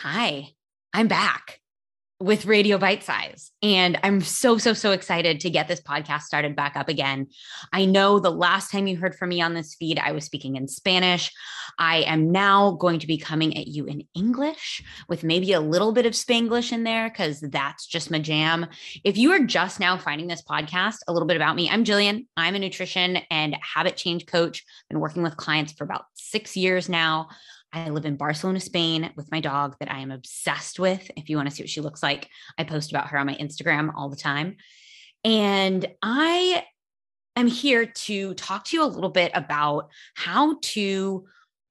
Hi, I'm back with Radio Bite Size. And I'm so, so, so excited to get this podcast started back up again. I know the last time you heard from me on this feed, I was speaking in Spanish. I am now going to be coming at you in English with maybe a little bit of Spanglish in there because that's just my jam. If you are just now finding this podcast, a little bit about me, I'm Jillian. I'm a nutrition and habit change coach. Been working with clients for about six years now. I live in Barcelona, Spain with my dog that I am obsessed with. If you want to see what she looks like, I post about her on my Instagram all the time. And I am here to talk to you a little bit about how to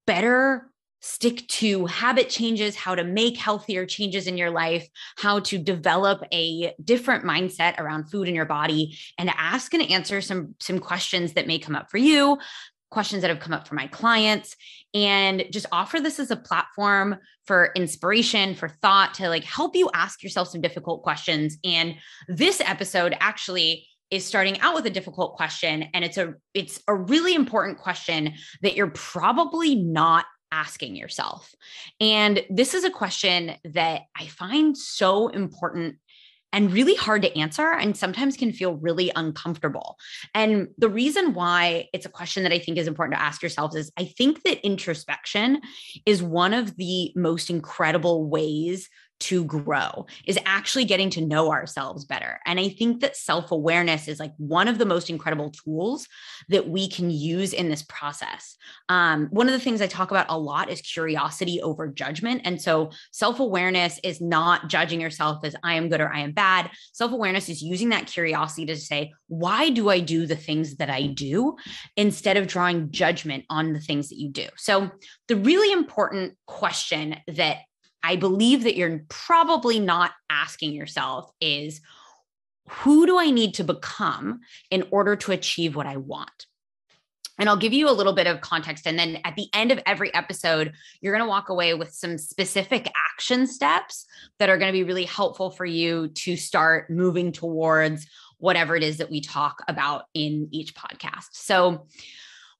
better stick to habit changes, how to make healthier changes in your life, how to develop a different mindset around food in your body and ask and answer some some questions that may come up for you, questions that have come up for my clients and just offer this as a platform for inspiration for thought to like help you ask yourself some difficult questions. And this episode actually is starting out with a difficult question and it's a it's a really important question that you're probably not asking yourself. And this is a question that i find so important and really hard to answer and sometimes can feel really uncomfortable. And the reason why it's a question that I think is important to ask yourselves is I think that introspection is one of the most incredible ways to grow is actually getting to know ourselves better. And I think that self awareness is like one of the most incredible tools that we can use in this process. Um, one of the things I talk about a lot is curiosity over judgment. And so self awareness is not judging yourself as I am good or I am bad. Self awareness is using that curiosity to say, why do I do the things that I do instead of drawing judgment on the things that you do? So the really important question that I believe that you're probably not asking yourself is who do I need to become in order to achieve what I want? And I'll give you a little bit of context. And then at the end of every episode, you're going to walk away with some specific action steps that are going to be really helpful for you to start moving towards whatever it is that we talk about in each podcast. So,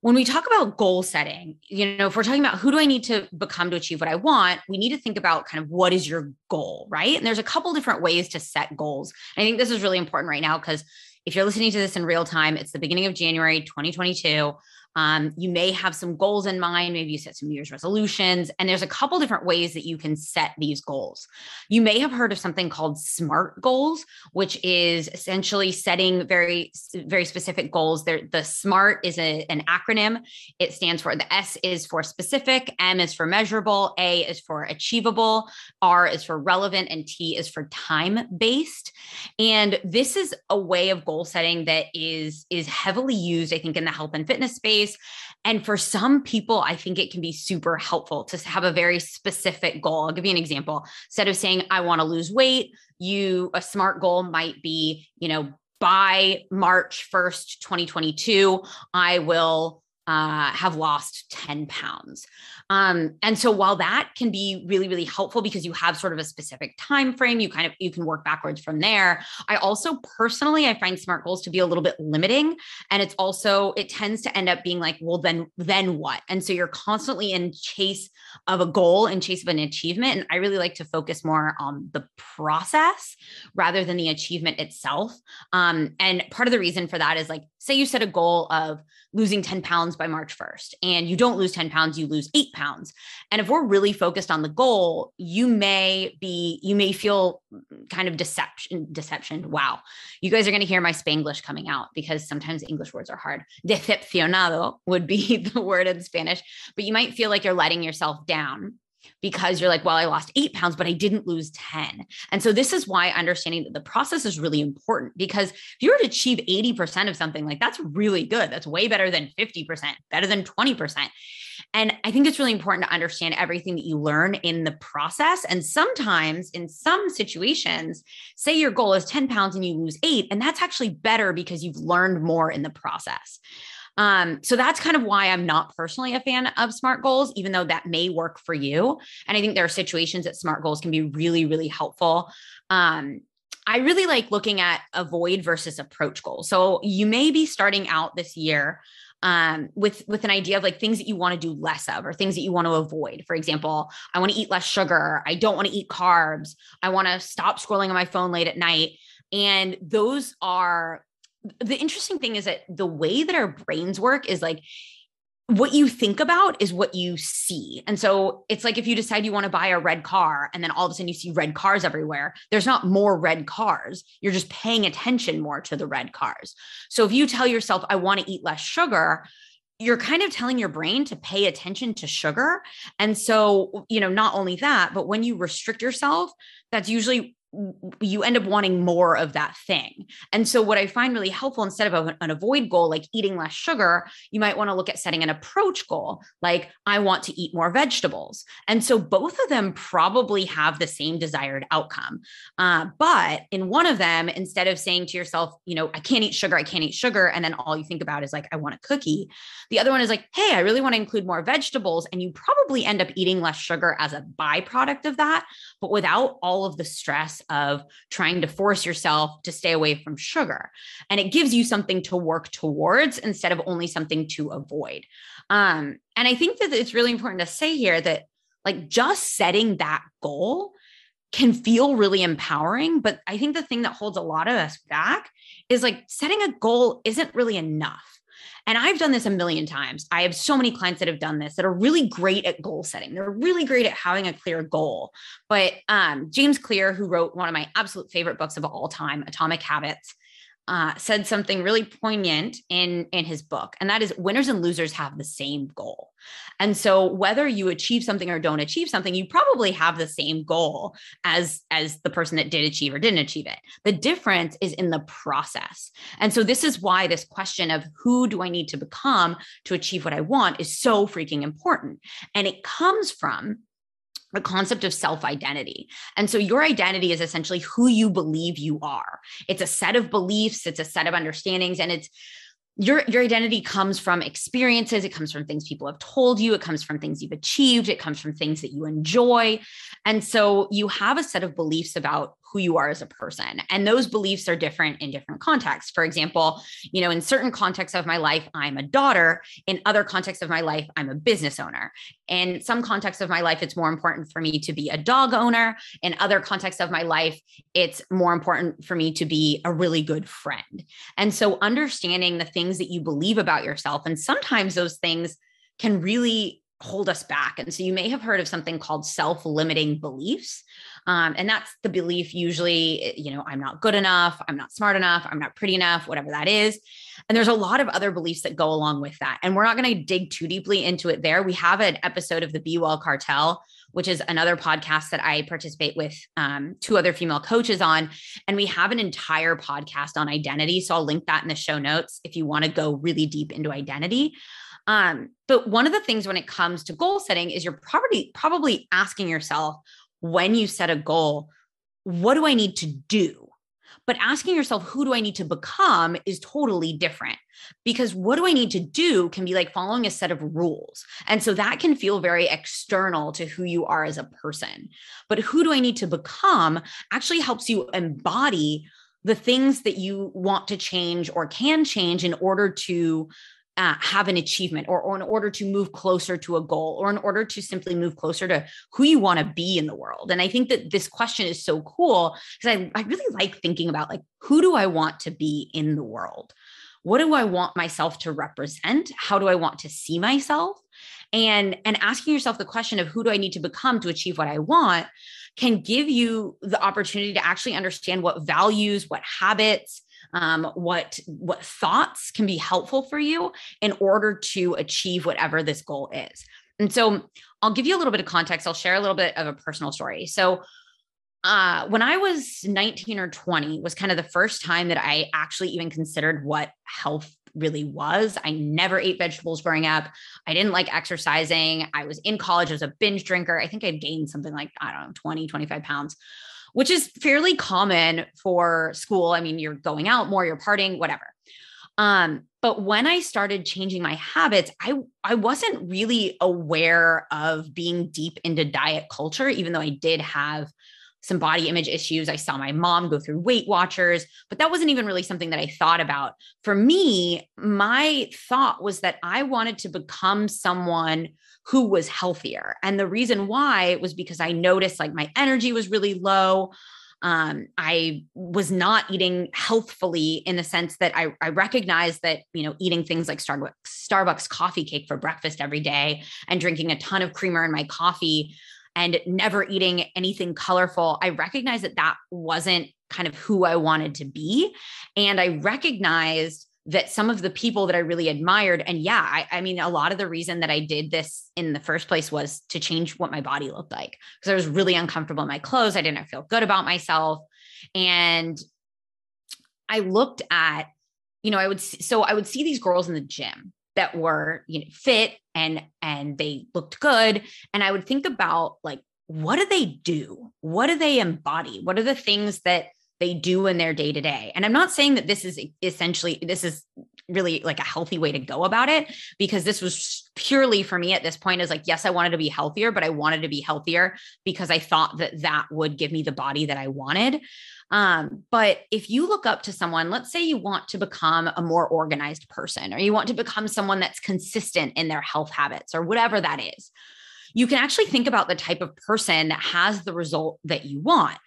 when we talk about goal setting, you know, if we're talking about who do I need to become to achieve what I want, we need to think about kind of what is your goal, right? And there's a couple different ways to set goals. And I think this is really important right now because if you're listening to this in real time, it's the beginning of January 2022. Um, you may have some goals in mind. Maybe you set some New Year's resolutions. And there's a couple different ways that you can set these goals. You may have heard of something called SMART goals, which is essentially setting very, very specific goals. There, the SMART is a, an acronym. It stands for the S is for specific, M is for measurable, A is for achievable, R is for relevant, and T is for time based. And this is a way of goal setting that is is heavily used, I think, in the health and fitness space space. And for some people, I think it can be super helpful to have a very specific goal. I'll give you an example. Instead of saying, I want to lose weight, you, a smart goal might be, you know, by March 1st, 2022, I will uh, have lost 10 pounds. Um, and so while that can be really, really helpful because you have sort of a specific time frame, you kind of you can work backwards from there. I also personally I find SMART goals to be a little bit limiting. And it's also, it tends to end up being like, well, then, then what? And so you're constantly in chase of a goal and chase of an achievement. And I really like to focus more on the process rather than the achievement itself. Um, and part of the reason for that is like, say you set a goal of losing 10 pounds by March 1st, and you don't lose 10 pounds, you lose eight pounds. And if we're really focused on the goal, you may be, you may feel kind of deception, deception. Wow. You guys are going to hear my Spanglish coming out because sometimes English words are hard. Decepcionado would be the word in Spanish, but you might feel like you're letting yourself down because you're like, well, I lost eight pounds, but I didn't lose 10. And so this is why understanding that the process is really important because if you were to achieve 80% of something, like that's really good. That's way better than 50%, better than 20%. And I think it's really important to understand everything that you learn in the process. And sometimes in some situations, say your goal is 10 pounds and you lose eight, and that's actually better because you've learned more in the process. Um, so that's kind of why I'm not personally a fan of SMART goals, even though that may work for you. And I think there are situations that SMART goals can be really, really helpful. Um, I really like looking at avoid versus approach goals. So you may be starting out this year um, with with an idea of like things that you want to do less of or things that you want to avoid. For example, I want to eat less sugar. I don't want to eat carbs. I want to stop scrolling on my phone late at night. And those are the interesting thing is that the way that our brains work is like what you think about is what you see. And so it's like if you decide you want to buy a red car and then all of a sudden you see red cars everywhere, there's not more red cars. You're just paying attention more to the red cars. So if you tell yourself, I want to eat less sugar, you're kind of telling your brain to pay attention to sugar. And so, you know, not only that, but when you restrict yourself, that's usually you end up wanting more of that thing. And so, what I find really helpful instead of an avoid goal, like eating less sugar, you might want to look at setting an approach goal, like I want to eat more vegetables. And so, both of them probably have the same desired outcome. Uh, but in one of them, instead of saying to yourself, you know, I can't eat sugar, I can't eat sugar, and then all you think about is like, I want a cookie, the other one is like, hey, I really want to include more vegetables. And you probably end up eating less sugar as a byproduct of that, but without all of the stress of trying to force yourself to stay away from sugar. And it gives you something to work towards instead of only something to avoid. Um, and I think that it's really important to say here that, like, just setting that goal can feel really empowering. But I think the thing that holds a lot of us back is like setting a goal isn't really enough. And I've done this a million times. I have so many clients that have done this that are really great at goal setting. They're really great at having a clear goal. But um, James Clear, who wrote one of my absolute favorite books of all time, Atomic Habits, uh, said something really poignant in in his book and that is winners and losers have the same goal. And so whether you achieve something or don't achieve something you probably have the same goal as as the person that did achieve or didn't achieve it. The difference is in the process. And so this is why this question of who do i need to become to achieve what i want is so freaking important. And it comes from a concept of self identity. And so your identity is essentially who you believe you are. It's a set of beliefs, it's a set of understandings, and it's your your identity comes from experiences it comes from things people have told you it comes from things you've achieved it comes from things that you enjoy and so you have a set of beliefs about who you are as a person. And those beliefs are different in different contexts. For example, you know, in certain contexts of my life, I'm a daughter. In other contexts of my life, I'm a business owner. In some contexts of my life, it's more important for me to be a dog owner. In other contexts of my life, it's more important for me to be a really good friend. And so understanding the things that you believe about yourself, and sometimes those things can really hold us back. And so you may have heard of something called self limiting beliefs. Um, and that's the belief usually, eh, you know, I'm not good enough, I'm not smart enough, I'm not pretty enough, whatever that is. And there's a lot of other beliefs that go along with that. And we're not going to dig too deeply into it there. We have an episode of the Be Well Cartel. Which is another podcast that I participate with um, two other female coaches on. And we have an entire podcast on identity. So I'll link that in the show notes if you want to go really deep into identity. Um, but one of the things when it comes to goal setting is you're probably probably asking yourself when you set a goal, what do I need to do? But asking yourself, who do I need to become is totally different because what do I need to do can be like following a set of rules. And so that can feel very external to who you are as a person. But who do I need to become actually helps you embody the things that you want to change or can change in order to uh, have an achievement or, or in order to move closer to a goal or in order to simply move closer to who you want to be in the world. And i think that this question is so cool because I, I really like thinking about like who do i want to be in the world? What do i want myself to represent? How do i want to see myself? And and asking yourself the question of who do i need to become to achieve what i want can give you the opportunity to actually understand what values what habits um, what what thoughts can be helpful for you in order to achieve whatever this goal is. And so I'll give you a little bit of context. I'll share a little bit of a personal story. So uh, when I was 19 or 20 was kind of the first time that I actually even considered what health really was. I never ate vegetables growing up. I didn't like exercising. I was in college as a binge drinker. I think I'd gained something like, I don't know, 20, 25 pounds which is fairly common for school. I mean, you're going out more, you're partying, whatever. Um, but when I started changing my habits, I I wasn't really aware of being deep into diet culture, even though I did have some body image issues. I saw my mom go through Weight Watchers, but that wasn't even really something that I thought about. For me, my thought was that I wanted to become someone who was healthier. And the reason why was because I noticed like my energy was really low. Um, I was not eating healthfully in the sense that I, I recognized that, you know, eating things like Starbucks, Starbucks coffee cake for breakfast every day and drinking a ton of creamer in my coffee and never eating anything colorful, I recognized that that wasn't kind of who I wanted to be. And I recognized that some of the people that I really admired, and yeah, I, I, mean, a lot of the reason that I did this in the first place was to change what my body looked like because I was really uncomfortable in my clothes. I didn't feel good about myself. And I looked at, you know, I would, so I would see these girls in the gym that were you know fit and and they looked good. And i would think about like what do they do? What do they embody? What are the things that they do in their day to day and i'm not saying that this is essentially this is really like a healthy way to go about it because this was purely for me at this point is like yes i wanted to be healthier but i wanted to be healthier because i thought that that would give me the body that i wanted um, but if you look up to someone, let's say you want to become a more organized person, or you want to become someone that's consistent in their health habits, or whatever that is, you can actually think about the type of person that has the result that you want.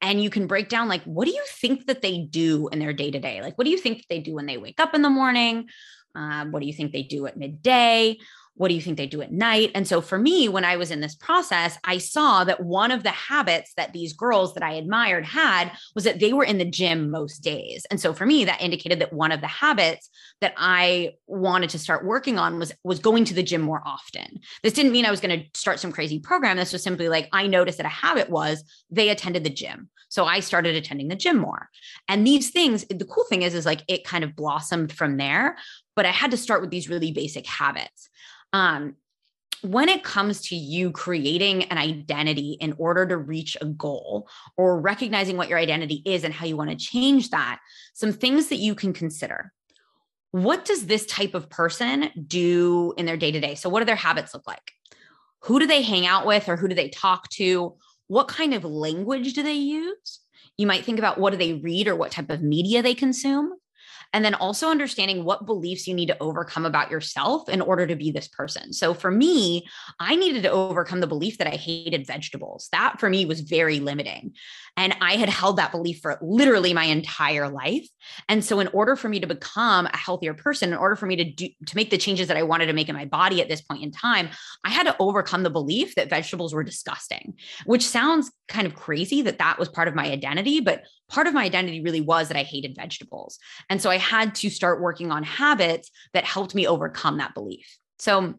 And you can break down, like, what do you think that they do in their day to day? Like, what do you think they do when they wake up in the morning? Um, what do you think they do at midday? What do you think they do at night? And so for me, when I was in this process, I saw that one of the habits that these girls that I admired had was that they were in the gym most days. And so for me, that indicated that one of the habits that I wanted to start working on was was going to the gym more often. This didn't mean I was going to start some crazy program. This was simply like I noticed that a habit was they attended the gym. So I started attending the gym more. And these things, the cool thing is is like it kind of blossomed from there, but I had to start with these really basic habits. Um, when it comes to you creating an identity in order to reach a goal or recognizing what your identity is and how you want to change that, some things that you can consider. What does this type of person do in their day to day? So, what do their habits look like? Who do they hang out with or who do they talk to? What kind of language do they use? You might think about what do they read or what type of media they consume. And then also understanding what beliefs you need to overcome about yourself in order to be this person. So for me, I needed to overcome the belief that I hated vegetables. That for me was very limiting. And I had held that belief for literally my entire life. And so in order for me to become a healthier person, in order for me to do to make the changes that I wanted to make in my body at this point in time, I had to overcome the belief that vegetables were disgusting, which sounds kind of crazy that that was part of my identity, but part of my identity really was that I hated vegetables. And so I had to start working on habits that helped me overcome that belief. So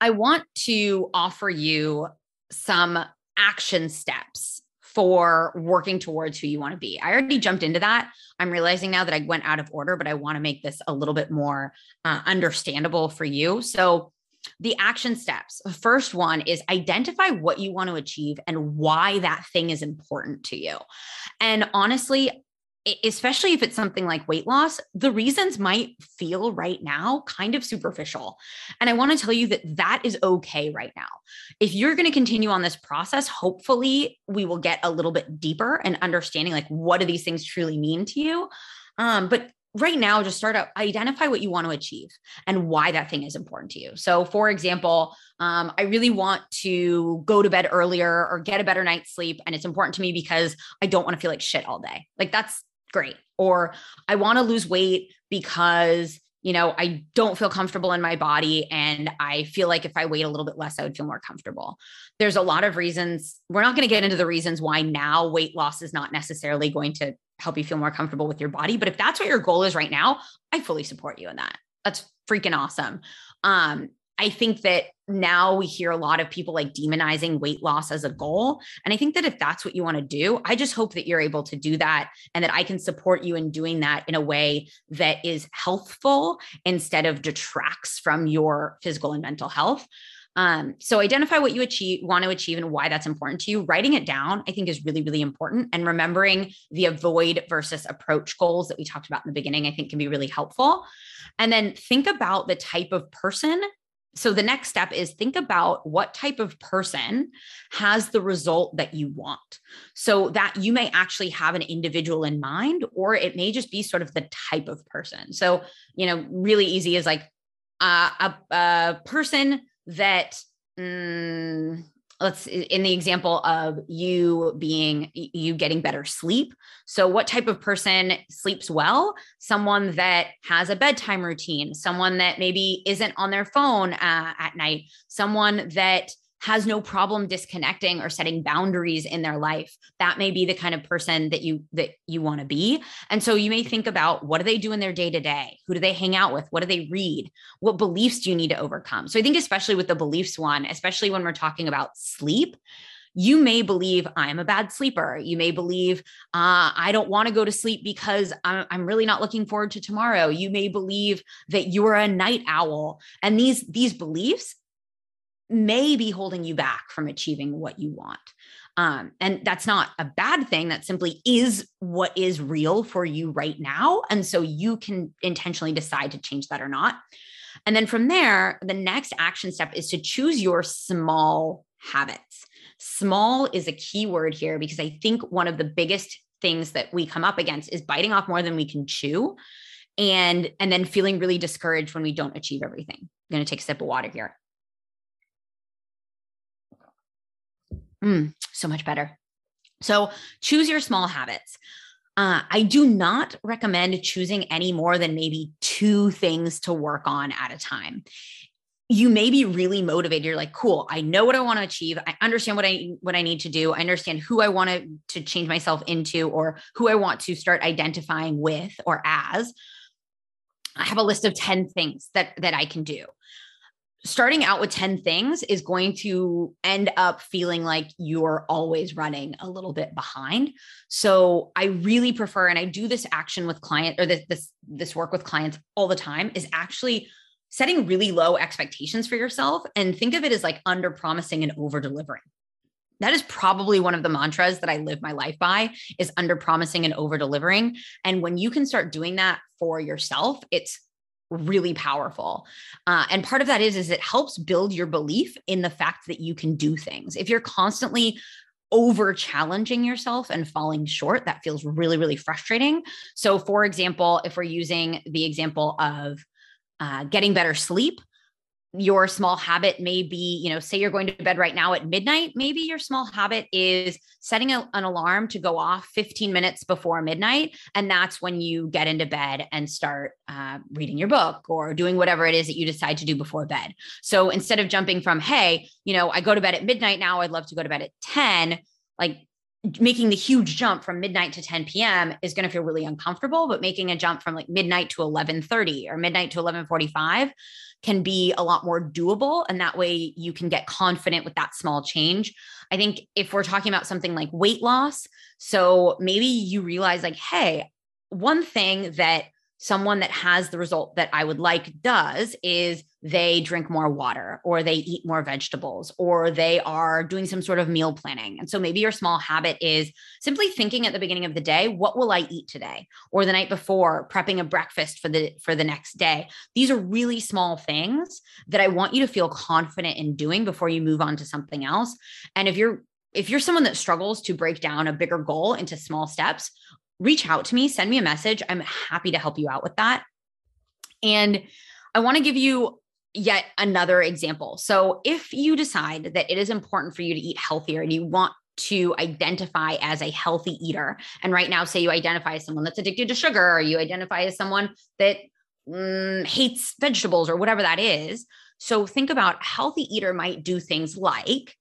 I want to offer you some action steps for working towards who you want to be. I already jumped into that. I'm realizing now that I went out of order, but I want to make this a little bit more uh, understandable for you. So, the action steps. The First one is identify what you want to achieve and why that thing is important to you. And honestly, especially if it's something like weight loss, the reasons might feel right now kind of superficial. And I want to tell you that that is okay right now. If you're going to continue on this process, hopefully we will get a little bit deeper and understanding like what do these things truly mean to you. Um, but right now just start out identify what you want to achieve and why that thing is important to you. So for example um, i really want to go to bed earlier or get a better night's sleep and it's important to me because i don't want to feel like shit all day. Like that's great. Or i want to lose weight because you know i don't feel comfortable in my body and i feel like if i wait a little bit less i would feel more comfortable there's a lot of reasons we're not going to get into the reasons why now weight loss is not necessarily going to help you feel more comfortable with your body. But if that's what your goal is right now, I fully support you in that. That's freaking awesome. Um, I think that now we hear a lot of people like demonizing weight loss as a goal. And I think that if that's what you want to do, I just hope that you're able to do that and that I can support you in doing that in a way that is healthful instead of detracts from your physical and mental health. Um, so identify what you achieve, want to achieve and why that's important to you. Writing it down, I think, is really, really important. And remembering the avoid versus approach goals that we talked about in the beginning, I think can be really helpful. And then think about the type of person so the next step is think about what type of person has the result that you want. So that you may actually have an individual in mind, or it may just be sort of the type of person. So, you know, really easy is like uh, a, a person that, mm, let's in the example of you being you getting better sleep. So what type of person sleeps well? Someone that has a bedtime routine someone that maybe isn't on their phone uh, at night someone that has no problem disconnecting or setting boundaries in their life. That may be the kind of person that you that you want to be. And so you may think about what do they do in their day to day who do they hang out with? What do they read? What beliefs do you need to overcome? So i think especially with the beliefs one especially when we're talking about sleep you may believe I'm a bad sleeper. You may believe uh, I don't want to go to sleep because I'm, I'm really not looking forward to tomorrow. You may believe that you're a night owl, and these these beliefs may be holding you back from achieving what you want. Um, and that's not a bad thing. That simply is what is real for you right now. And so you can intentionally decide to change that or not. And then from there, the next action step is to choose your small habits. Small is a key word here because I think one of the biggest things that we come up against is biting off more than we can chew and and then feeling really discouraged when we don't achieve everything. I'm going to take a sip of water here. Mm, so much better. So choose your small habits. Uh, I do not recommend choosing any more than maybe two things to work on at a time. You may be really motivated. You're like, cool, I know what I want to achieve. I understand what I what I need to do. I understand who I want to, to change myself into or who I want to start identifying with or as. I have a list of 10 things that that I can do starting out with 10 things is going to end up feeling like you're always running a little bit behind. So I really prefer, and I do this action with client or this, this, this work with clients all the time is actually setting really low expectations for yourself and think of it as like under promising and over delivering. That is probably one of the mantras that I live my life by is under promising and over delivering. And when you can start doing that for yourself, it's really powerful. Uh, and part of that is is it helps build your belief in the fact that you can do things. If you're constantly over challenging yourself and falling short that feels really really frustrating. So for example if we're using the example of uh, getting better sleep your small habit may be, you know, say you're going to bed right now at midnight. Maybe your small habit is setting a, an alarm to go off 15 minutes before midnight. And that's when you get into bed and start uh, reading your book or doing whatever it is that you decide to do before bed. So instead of jumping from, hey, you know, I go to bed at midnight now, I'd love to go to bed at 10, like making the huge jump from midnight to 10 p.m. is going to feel really uncomfortable, but making a jump from like midnight to 11:30 or midnight to 11:45 can be a lot more doable and that way you can get confident with that small change. I think if we're talking about something like weight loss, so maybe you realize like, hey, one thing that someone that has the result that I would like does is they drink more water or they eat more vegetables or they are doing some sort of meal planning. And so maybe your small habit is simply thinking at the beginning of the day, what will I eat today? Or the night before, prepping a breakfast for the for the next day. These are really small things that I want you to feel confident in doing before you move on to something else. And if you're if you're someone that struggles to break down a bigger goal into small steps, reach out to me, send me a message. I'm happy to help you out with that. And I want to give you yet another example. So, if you decide that it is important for you to eat healthier and you want to identify as a healthy eater, and right now, say you identify as someone that's addicted to sugar, or you identify as someone that mm, hates vegetables, or whatever that is. So, think about healthy eater might do things like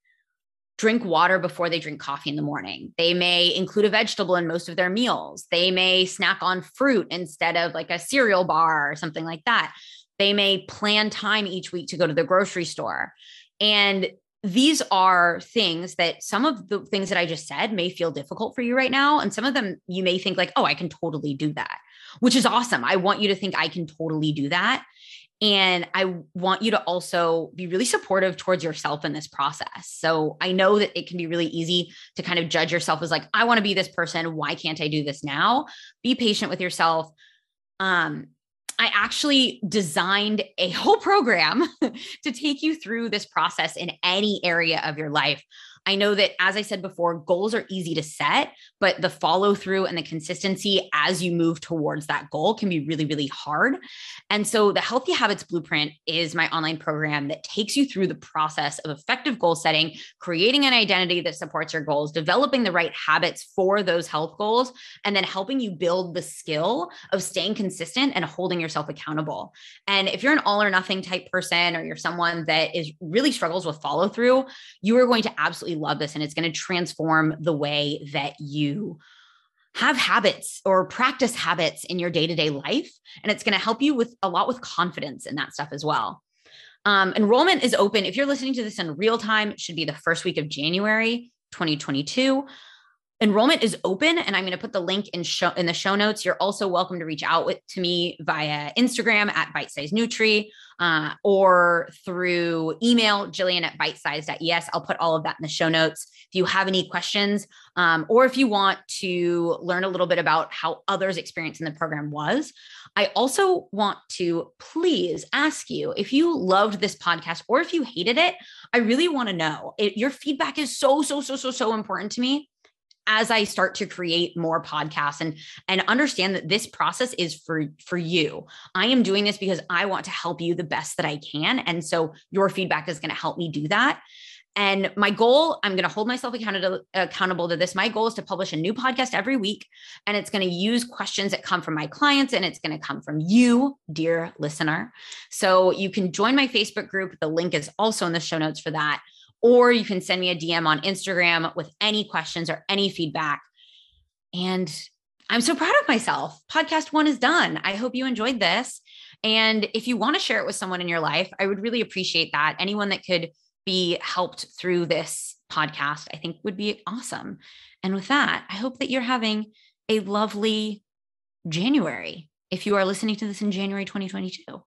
drink water before they drink coffee in the morning. They may include a vegetable in most of their meals. They may snack on fruit instead of like a cereal bar or something like that. They may plan time each week to go to the grocery store. And these are things that some of the things that I just said may feel difficult for you right now. And some of them you may think, like, oh, I can totally do that, which is awesome. I want you to think I can totally do that. And I want you to also be really supportive towards yourself in this process. So I know that it can be really easy to kind of judge yourself as like, I want to be this person. Why can't I do this now? Be patient with yourself. Um, I actually designed a whole program to take you through this process in any area of your life. I know that, as I said before, goals are easy to set, but the follow through and the consistency as you move towards that goal can be really, really hard. And so, the Healthy Habits Blueprint is my online program that takes you through the process of effective goal setting, creating an identity that supports your goals, developing the right habits for those health goals, and then helping you build the skill of staying consistent and holding yourself accountable. And if you're an all or nothing type person, or you're someone that is really struggles with follow through, you are going to absolutely love this and it's going to transform the way that you have habits or practice habits in your day-to-day life and it's going to help you with a lot with confidence in that stuff as well. Um, enrollment is open. If you're listening to this in real time it should be the first week of january 2022 enrollment is open and i'm going to put the link in show in the show notes. You're also welcome to reach out with, to me via instagram at bite size nutri uh, or through email jillian at bite bitesize.es i'll put all of that in the show notes. If you have any questions um, or if you want to learn a little bit about how others experience in the program was i also want to please ask you if you loved this podcast or if you hated it i really want to know. It, your feedback is so so so so so important to me as I start to create more podcasts and and understand that this process is for for you. I am doing this because I want to help you the best that I can and so your feedback is going to help me do that. And my goal, I'm going to hold myself accountable accountable to this. My goal is to publish a new podcast every week and it's going to use questions that come from my clients and it's going to come from you, dear listener. So you can join my Facebook group. The link is also in the show notes for that or you can send me a DM on Instagram with any questions or any feedback. And I'm so proud of myself. Podcast one is done. I hope you enjoyed this. And if you want to share it with someone in your life, I would really appreciate that. Anyone that could be helped through this podcast, I think would be awesome. And with that, I hope that you're having a lovely January if you are listening to this in January 2022.